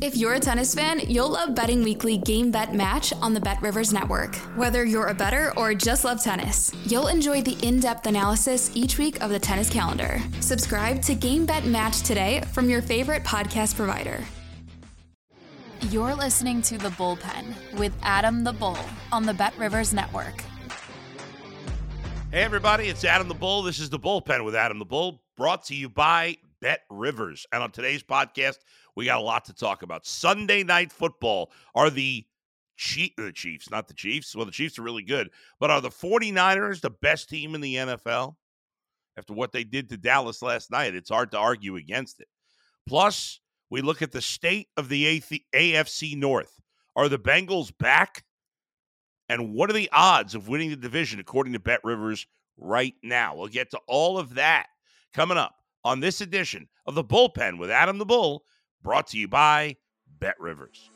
If you're a tennis fan, you'll love Betting Weekly Game Bet Match on the Bet Rivers Network. Whether you're a better or just love tennis, you'll enjoy the in depth analysis each week of the tennis calendar. Subscribe to Game Bet Match today from your favorite podcast provider. You're listening to The Bullpen with Adam the Bull on the Bet Rivers Network. Hey, everybody, it's Adam the Bull. This is The Bullpen with Adam the Bull, brought to you by Bet Rivers. And on today's podcast, we got a lot to talk about. Sunday night football are the uh, Chiefs, not the Chiefs. Well, the Chiefs are really good, but are the 49ers the best team in the NFL? After what they did to Dallas last night, it's hard to argue against it. Plus, we look at the state of the AFC North. Are the Bengals back? And what are the odds of winning the division according to Bet Rivers right now? We'll get to all of that coming up on this edition of the Bullpen with Adam the Bull brought to you by Bet Rivers.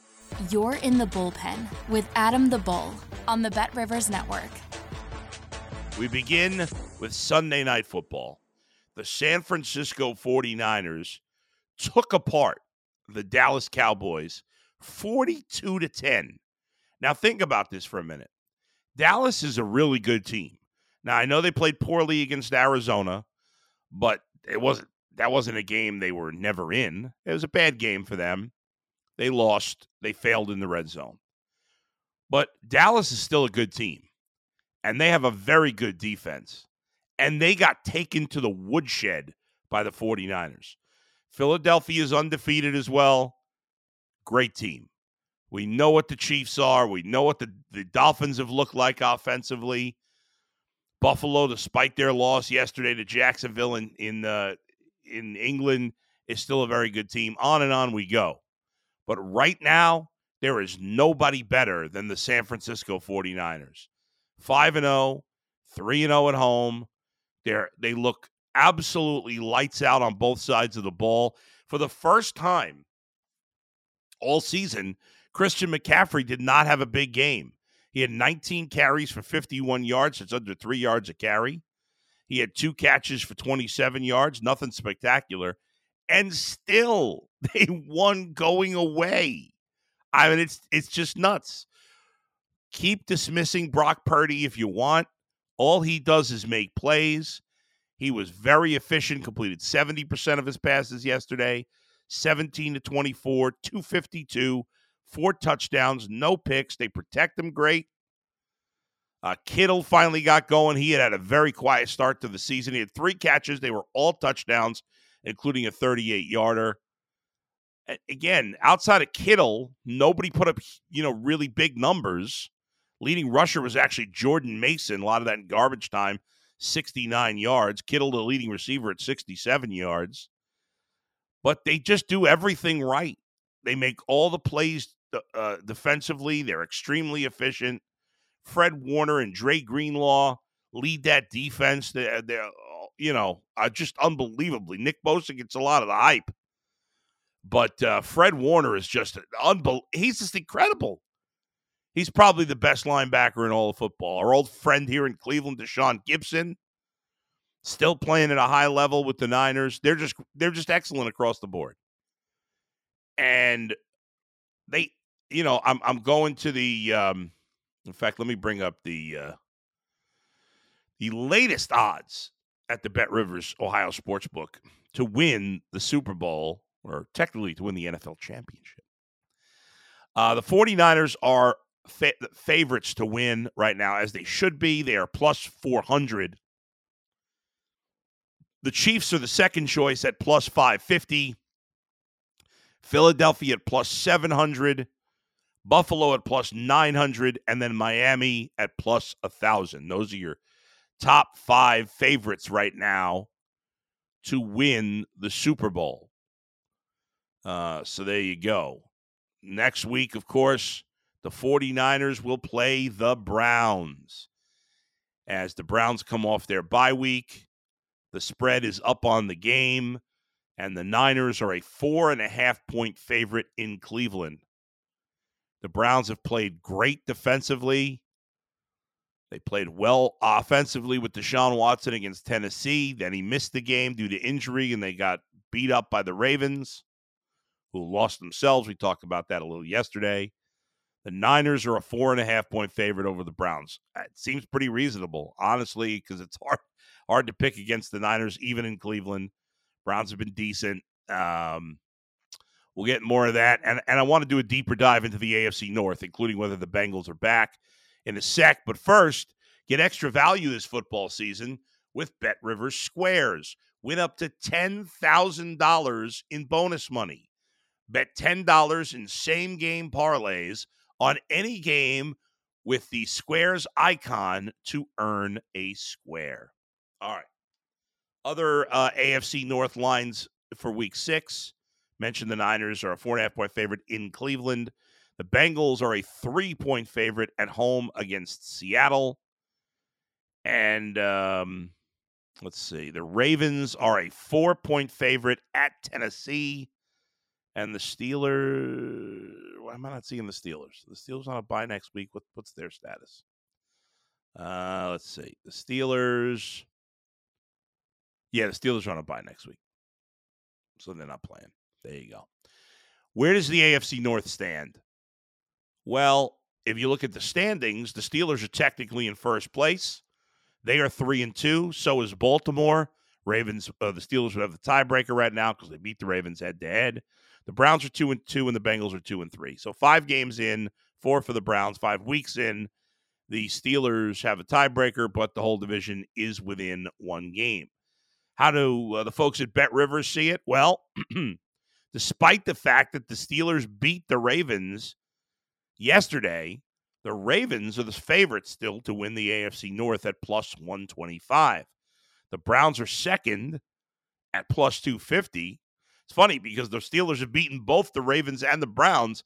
You're in the bullpen with Adam the Bull on the Bet Rivers Network. We begin with Sunday Night Football. The San Francisco 49ers took apart the Dallas Cowboys 42 to 10. Now think about this for a minute. Dallas is a really good team. Now I know they played poorly against Arizona, but it wasn't that wasn't a game they were never in. It was a bad game for them. They lost. They failed in the red zone. But Dallas is still a good team, and they have a very good defense. And they got taken to the woodshed by the 49ers. Philadelphia is undefeated as well. Great team. We know what the Chiefs are. We know what the, the Dolphins have looked like offensively. Buffalo, despite their loss yesterday to Jacksonville in in uh, in England is still a very good team. On and on we go. But right now, there is nobody better than the San Francisco 49ers. 5 and 0, 3 and 0 at home. They they look absolutely lights out on both sides of the ball. For the first time all season, Christian McCaffrey did not have a big game. He had 19 carries for 51 yards. It's under three yards a carry. He had two catches for 27 yards, nothing spectacular. And still, they won going away. I mean, it's it's just nuts. Keep dismissing Brock Purdy if you want. All he does is make plays. He was very efficient, completed 70% of his passes yesterday, 17 to 24, 252, four touchdowns, no picks. They protect him great. Uh, Kittle finally got going. He had had a very quiet start to the season. He had three catches. They were all touchdowns, including a 38 yarder. Again, outside of Kittle, nobody put up, you know, really big numbers. Leading rusher was actually Jordan Mason. A lot of that in garbage time, 69 yards. Kittle, the leading receiver, at 67 yards. But they just do everything right. They make all the plays uh, defensively. They're extremely efficient. Fred Warner and Dre Greenlaw lead that defense. They're, they're you know, uh, just unbelievably. Nick Bosa gets a lot of the hype, but uh, Fred Warner is just unbelievable. He's just incredible. He's probably the best linebacker in all of football. Our old friend here in Cleveland, Deshaun Gibson, still playing at a high level with the Niners. They're just they're just excellent across the board. And they, you know, I'm I'm going to the um, in fact, let me bring up the uh, the latest odds at the Bet Rivers Ohio Sportsbook to win the Super Bowl, or technically to win the NFL championship. Uh, the 49ers are fa- favorites to win right now, as they should be. They are plus 400. The Chiefs are the second choice at plus 550. Philadelphia at plus 700. Buffalo at plus 900, and then Miami at plus 1,000. Those are your top five favorites right now to win the Super Bowl. Uh, so there you go. Next week, of course, the 49ers will play the Browns. as the Browns come off their bye week. The spread is up on the game, and the Niners are a four and a half point favorite in Cleveland. The Browns have played great defensively. They played well offensively with Deshaun Watson against Tennessee. Then he missed the game due to injury, and they got beat up by the Ravens, who lost themselves. We talked about that a little yesterday. The Niners are a four and a half point favorite over the Browns. It seems pretty reasonable, honestly, because it's hard hard to pick against the Niners, even in Cleveland. Browns have been decent. Um, we'll get more of that, and and I want to do a deeper dive into the AFC North, including whether the Bengals are back in a sec. But first, get extra value this football season with Bet Rivers Squares. Win up to ten thousand dollars in bonus money. Bet ten dollars in same game parlays on any game with the squares icon to earn a square. All right. Other uh, AFC North lines for week six mentioned the Niners are a four and a half point favorite in Cleveland. The Bengals are a three point favorite at home against Seattle. And um, let's see, the Ravens are a four point favorite at Tennessee. And the Steelers, why am I not seeing the Steelers? The Steelers on a bye next week. What, what's their status? Uh, let's see. The Steelers. Yeah, the Steelers are on a bye next week. So they're not playing. There you go. Where does the AFC North stand? Well, if you look at the standings, the Steelers are technically in first place. They are three and two. So is Baltimore. Ravens, uh, the Steelers would have the tiebreaker right now because they beat the Ravens head to head. The Browns are two and two, and the Bengals are two and three. So five games in, four for the Browns, five weeks in. The Steelers have a tiebreaker, but the whole division is within one game. How do uh, the folks at Bet Rivers see it? Well, despite the fact that the Steelers beat the Ravens yesterday, the Ravens are the favorites still to win the AFC North at plus 125. The Browns are second at plus 250. It's funny because the Steelers have beaten both the Ravens and the Browns,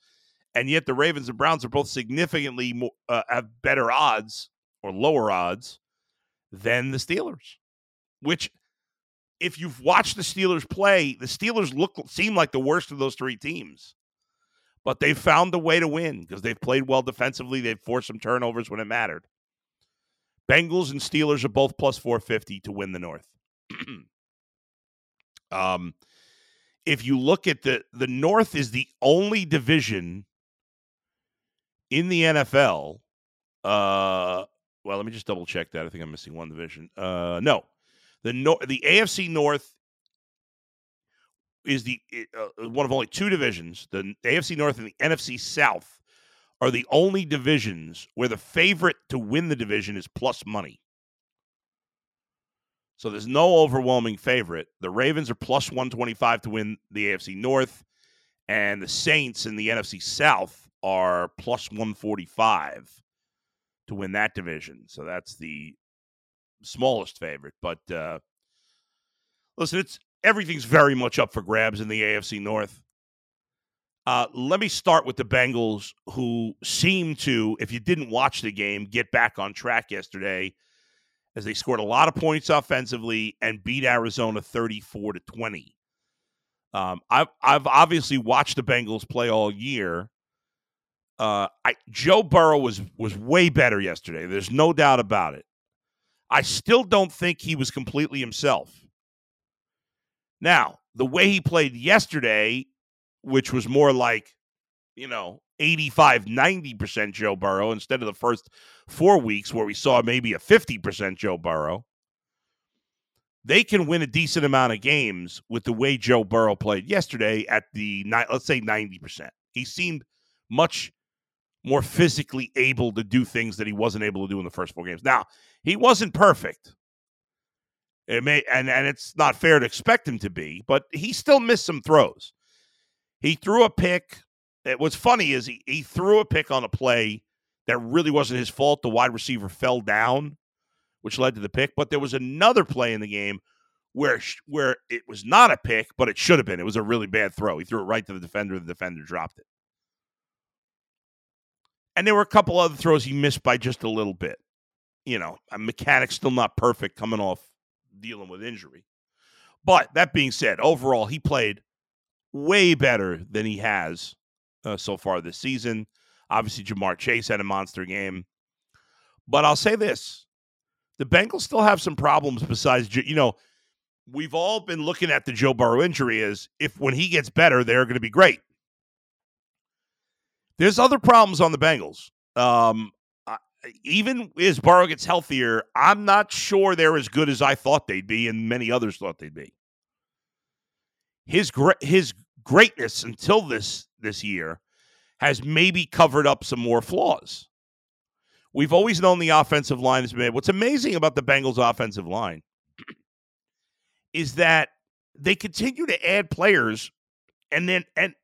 and yet the Ravens and Browns are both significantly more, uh, have better odds or lower odds than the Steelers. Which, if you've watched the Steelers play, the Steelers look seem like the worst of those three teams, but they've found a way to win because they've played well defensively. They've forced some turnovers when it mattered. Bengals and Steelers are both plus 450 to win the North. um, if you look at the the North is the only division in the NFL. Uh, well, let me just double check that. I think I'm missing one division. Uh, no, the no, the AFC North is the uh, one of only two divisions. The AFC North and the NFC South are the only divisions where the favorite to win the division is plus money. So there's no overwhelming favorite. The Ravens are plus 125 to win the AFC North, and the Saints in the NFC South are plus 145 to win that division. So that's the smallest favorite. But uh, listen, it's everything's very much up for grabs in the AFC North. Uh, let me start with the Bengals, who seem to, if you didn't watch the game, get back on track yesterday as they scored a lot of points offensively and beat Arizona 34 to 20. Um, I've I've obviously watched the Bengals play all year. Uh, I Joe Burrow was was way better yesterday. There's no doubt about it. I still don't think he was completely himself. Now, the way he played yesterday, which was more like, you know, 85, 90% Joe Burrow instead of the first four weeks where we saw maybe a 50% Joe Burrow. They can win a decent amount of games with the way Joe Burrow played yesterday at the, let's say, 90%. He seemed much more physically able to do things that he wasn't able to do in the first four games. Now, he wasn't perfect. It may and, and it's not fair to expect him to be, but he still missed some throws. He threw a pick it, what's funny is he, he threw a pick on a play that really wasn't his fault. The wide receiver fell down, which led to the pick. But there was another play in the game where where it was not a pick, but it should have been. It was a really bad throw. He threw it right to the defender. The defender dropped it. And there were a couple other throws he missed by just a little bit. you know, mechanics still not perfect coming off dealing with injury. But that being said, overall, he played way better than he has uh, so far this season. Obviously, Ja'Marr Chase had a monster game. But I'll say this the Bengals still have some problems besides, you know, we've all been looking at the Joe Burrow injury as if when he gets better, they're going to be great. There's other problems on the Bengals. Um, even as Burrow gets healthier, I'm not sure they're as good as I thought they'd be, and many others thought they'd be. His his greatness until this this year has maybe covered up some more flaws. We've always known the offensive line has been. What's amazing about the Bengals' offensive line is that they continue to add players, and then and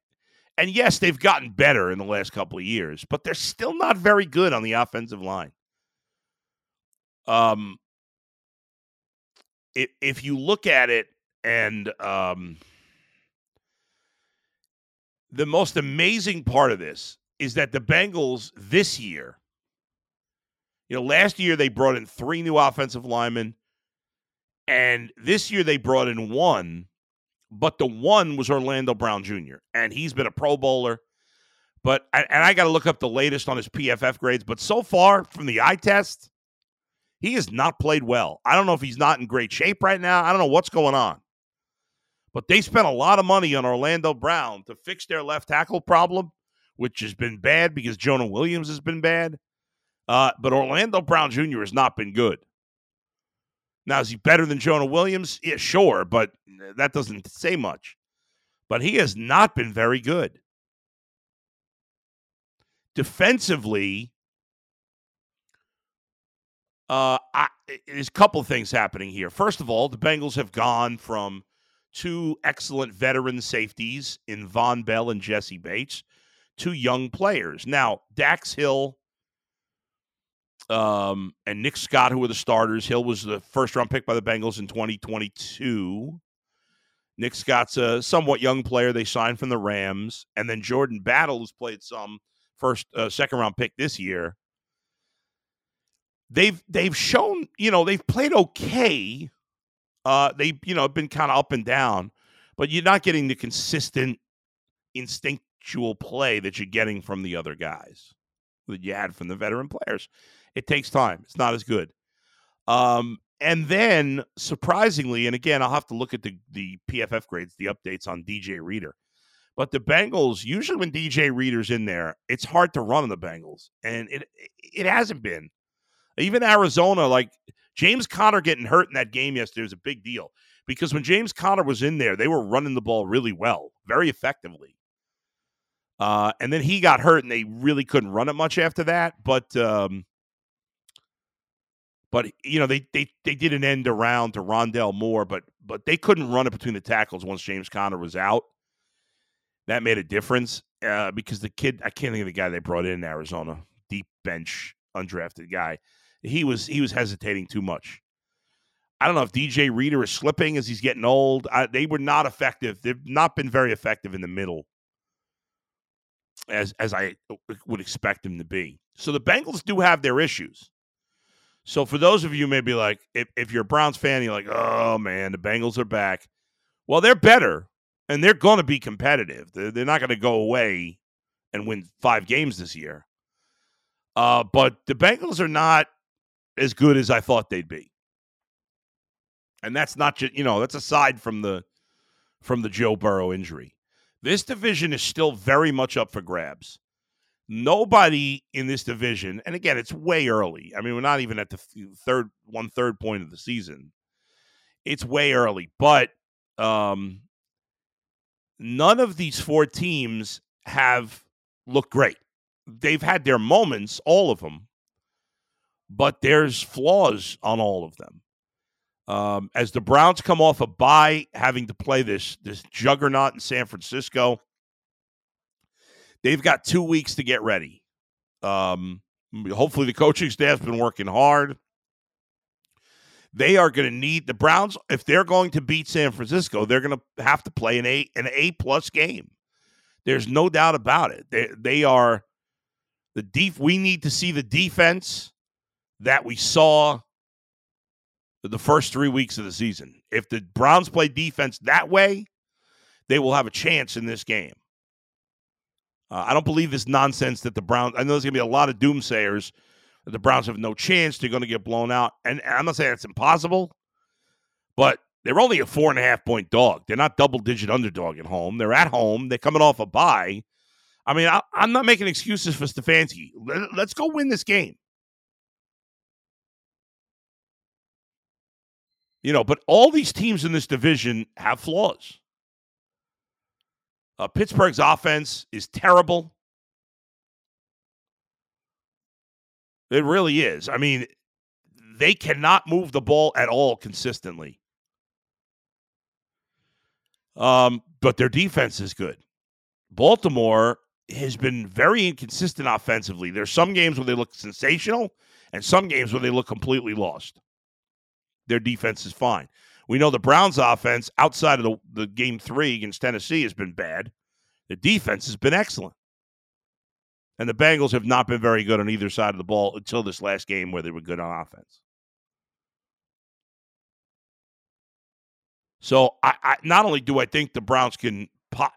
and yes, they've gotten better in the last couple of years, but they're still not very good on the offensive line. Um, if if you look at it, and um, the most amazing part of this is that the Bengals this year you know, last year they brought in three new offensive linemen, and this year they brought in one, but the one was Orlando Brown Jr., and he's been a Pro Bowler. But and I got to look up the latest on his PFF grades. But so far from the eye test, he has not played well. I don't know if he's not in great shape right now. I don't know what's going on. But they spent a lot of money on Orlando Brown to fix their left tackle problem, which has been bad because Jonah Williams has been bad. Uh, but Orlando Brown Jr. has not been good. Now, is he better than Jonah Williams? Yeah, sure, but that doesn't say much. But he has not been very good. Defensively, uh, I, there's a couple things happening here. First of all, the Bengals have gone from two excellent veteran safeties in Vonn Bell and Jessie Bates to young players. Now, Dax Hill um, and Nick Scott, who were the starters. Hill was the first round pick by the Bengals in 2022. Nick Scott's a somewhat young player they signed from the Rams, and then Jordan Battle, who's played some first, uh, second round pick this year. They've they've shown, you know, they've played okay. Uh, they you know been kind of up and down, but you're not getting the consistent instinctual play that you're getting from the other guys that you had from the veteran players. It takes time. It's not as good. Um, and then surprisingly, and again, I'll have to look at the the PFF grades, the updates on DJ Reader. But the Bengals, usually when DJ Reader's in there, it's hard to run on the Bengals, and it it hasn't been. Even Arizona, like James Conner getting hurt in that game yesterday was a big deal because when James Conner was in there, they were running the ball really well, very effectively. Uh, and then he got hurt, and they really couldn't run it much after that. But um, but you know, they they they did an end around to Rondale Moore, but but they couldn't run it between the tackles once James Conner was out. That made a difference uh, because the kid I can't think of the guy they brought in, in Arizona, deep bench undrafted guy. He was he was hesitating too much. I don't know if DJ Reader is slipping as he's getting old. I, they were not effective. They've not been very effective in the middle as as I would expect them to be. So the Bengals do have their issues. So for those of you maybe like, if, if you're a Browns fan, you're like, oh man, the Bengals are back. Well, they're better and they're going to be competitive. They're, they're not going to go away and win five games this year. Uh, but the Bengals are not as good as I thought they'd be. And that's not just, you know, that's aside from the from the Joe Burrow injury. This division is still very much up for grabs nobody in this division, and again, it's way early. I mean, we're not even at the third one third point of the season. It's way early, but um, none of these four teams have looked great. They've had their moments, all of them, but there's flaws on all of them. Um, as the Browns come off a bye, having to play this this juggernaut in San Francisco, they've got two weeks to get ready. Um, hopefully, the coaching staff's been working hard. They are going to need the Browns if they're going to beat San Francisco. They're going to have to play an a an a plus game. There's no doubt about it. They they are the deep. We need to see the defense that we saw the first three weeks of the season. If the Browns play defense that way, they will have a chance in this game. Uh, I don't believe this nonsense that the Browns. I know there's going to be a lot of doomsayers that the Browns have no chance. They're going to get blown out, and, and I'm not saying it's impossible, but they're only a four and a half point dog. They're not double digit underdog at home. They're at home. They're coming off a bye. I mean, I, am not making excuses for Stefanski. Let, let's go win this game. You know, but all these teams in this division have flaws. Uh, Pittsburgh's offense is terrible. It really is. I mean, they cannot move the ball at all consistently. Um, but their defense is good. Baltimore has been very inconsistent offensively. There's some games where they look sensational and some games where they look completely lost. Their defense is fine. We know the Browns offense outside of the, the game three against Tennessee has been bad. The defense has been excellent. And the Bengals have not been very good on either side of the ball until this last game where they were good on offense. So I, I not only do I think the Browns can,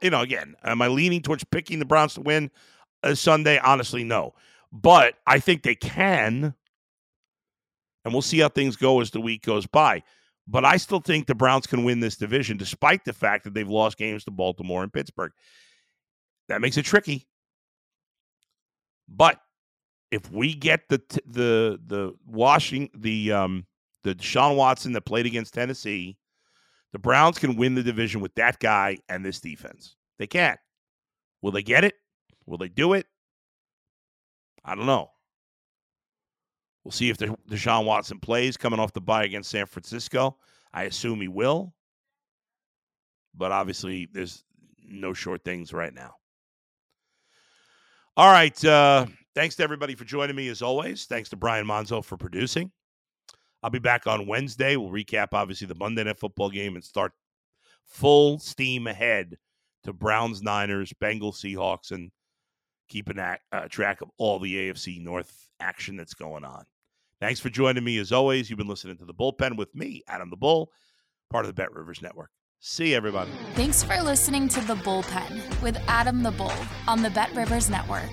you know, again, am I leaning towards picking the Browns to win a Sunday? Honestly, no. But I think they can, and we'll see how things go as the week goes by. But I still think the Browns can win this division, despite the fact that they've lost games to Baltimore and Pittsburgh. That makes it tricky. But if we get the the the washing the um the Deshaun Watson that played against Tennessee the Browns can win the division with that guy and this defense. They can. Will they get it? Will they do it? I don't know. We'll see if Deshaun Watson plays coming off the bye against San Francisco. I assume he will. But obviously, there's no short things right now. All right. Uh, thanks to everybody for joining me as always. Thanks to Brian Monzo for producing. I'll be back on Wednesday. We'll recap, obviously, the Monday Night Football game and start full steam ahead to Browns, Niners, Bengals, Seahawks, and keeping uh, track of all the AFC North action that's going on. Thanks for joining me as always. You've been listening to the Bullpen with me, Adam the Bull, part of the Bet Rivers Network. See you, everybody. Thanks for listening to the Bullpen with Adam the Bull on the Bet Rivers Network.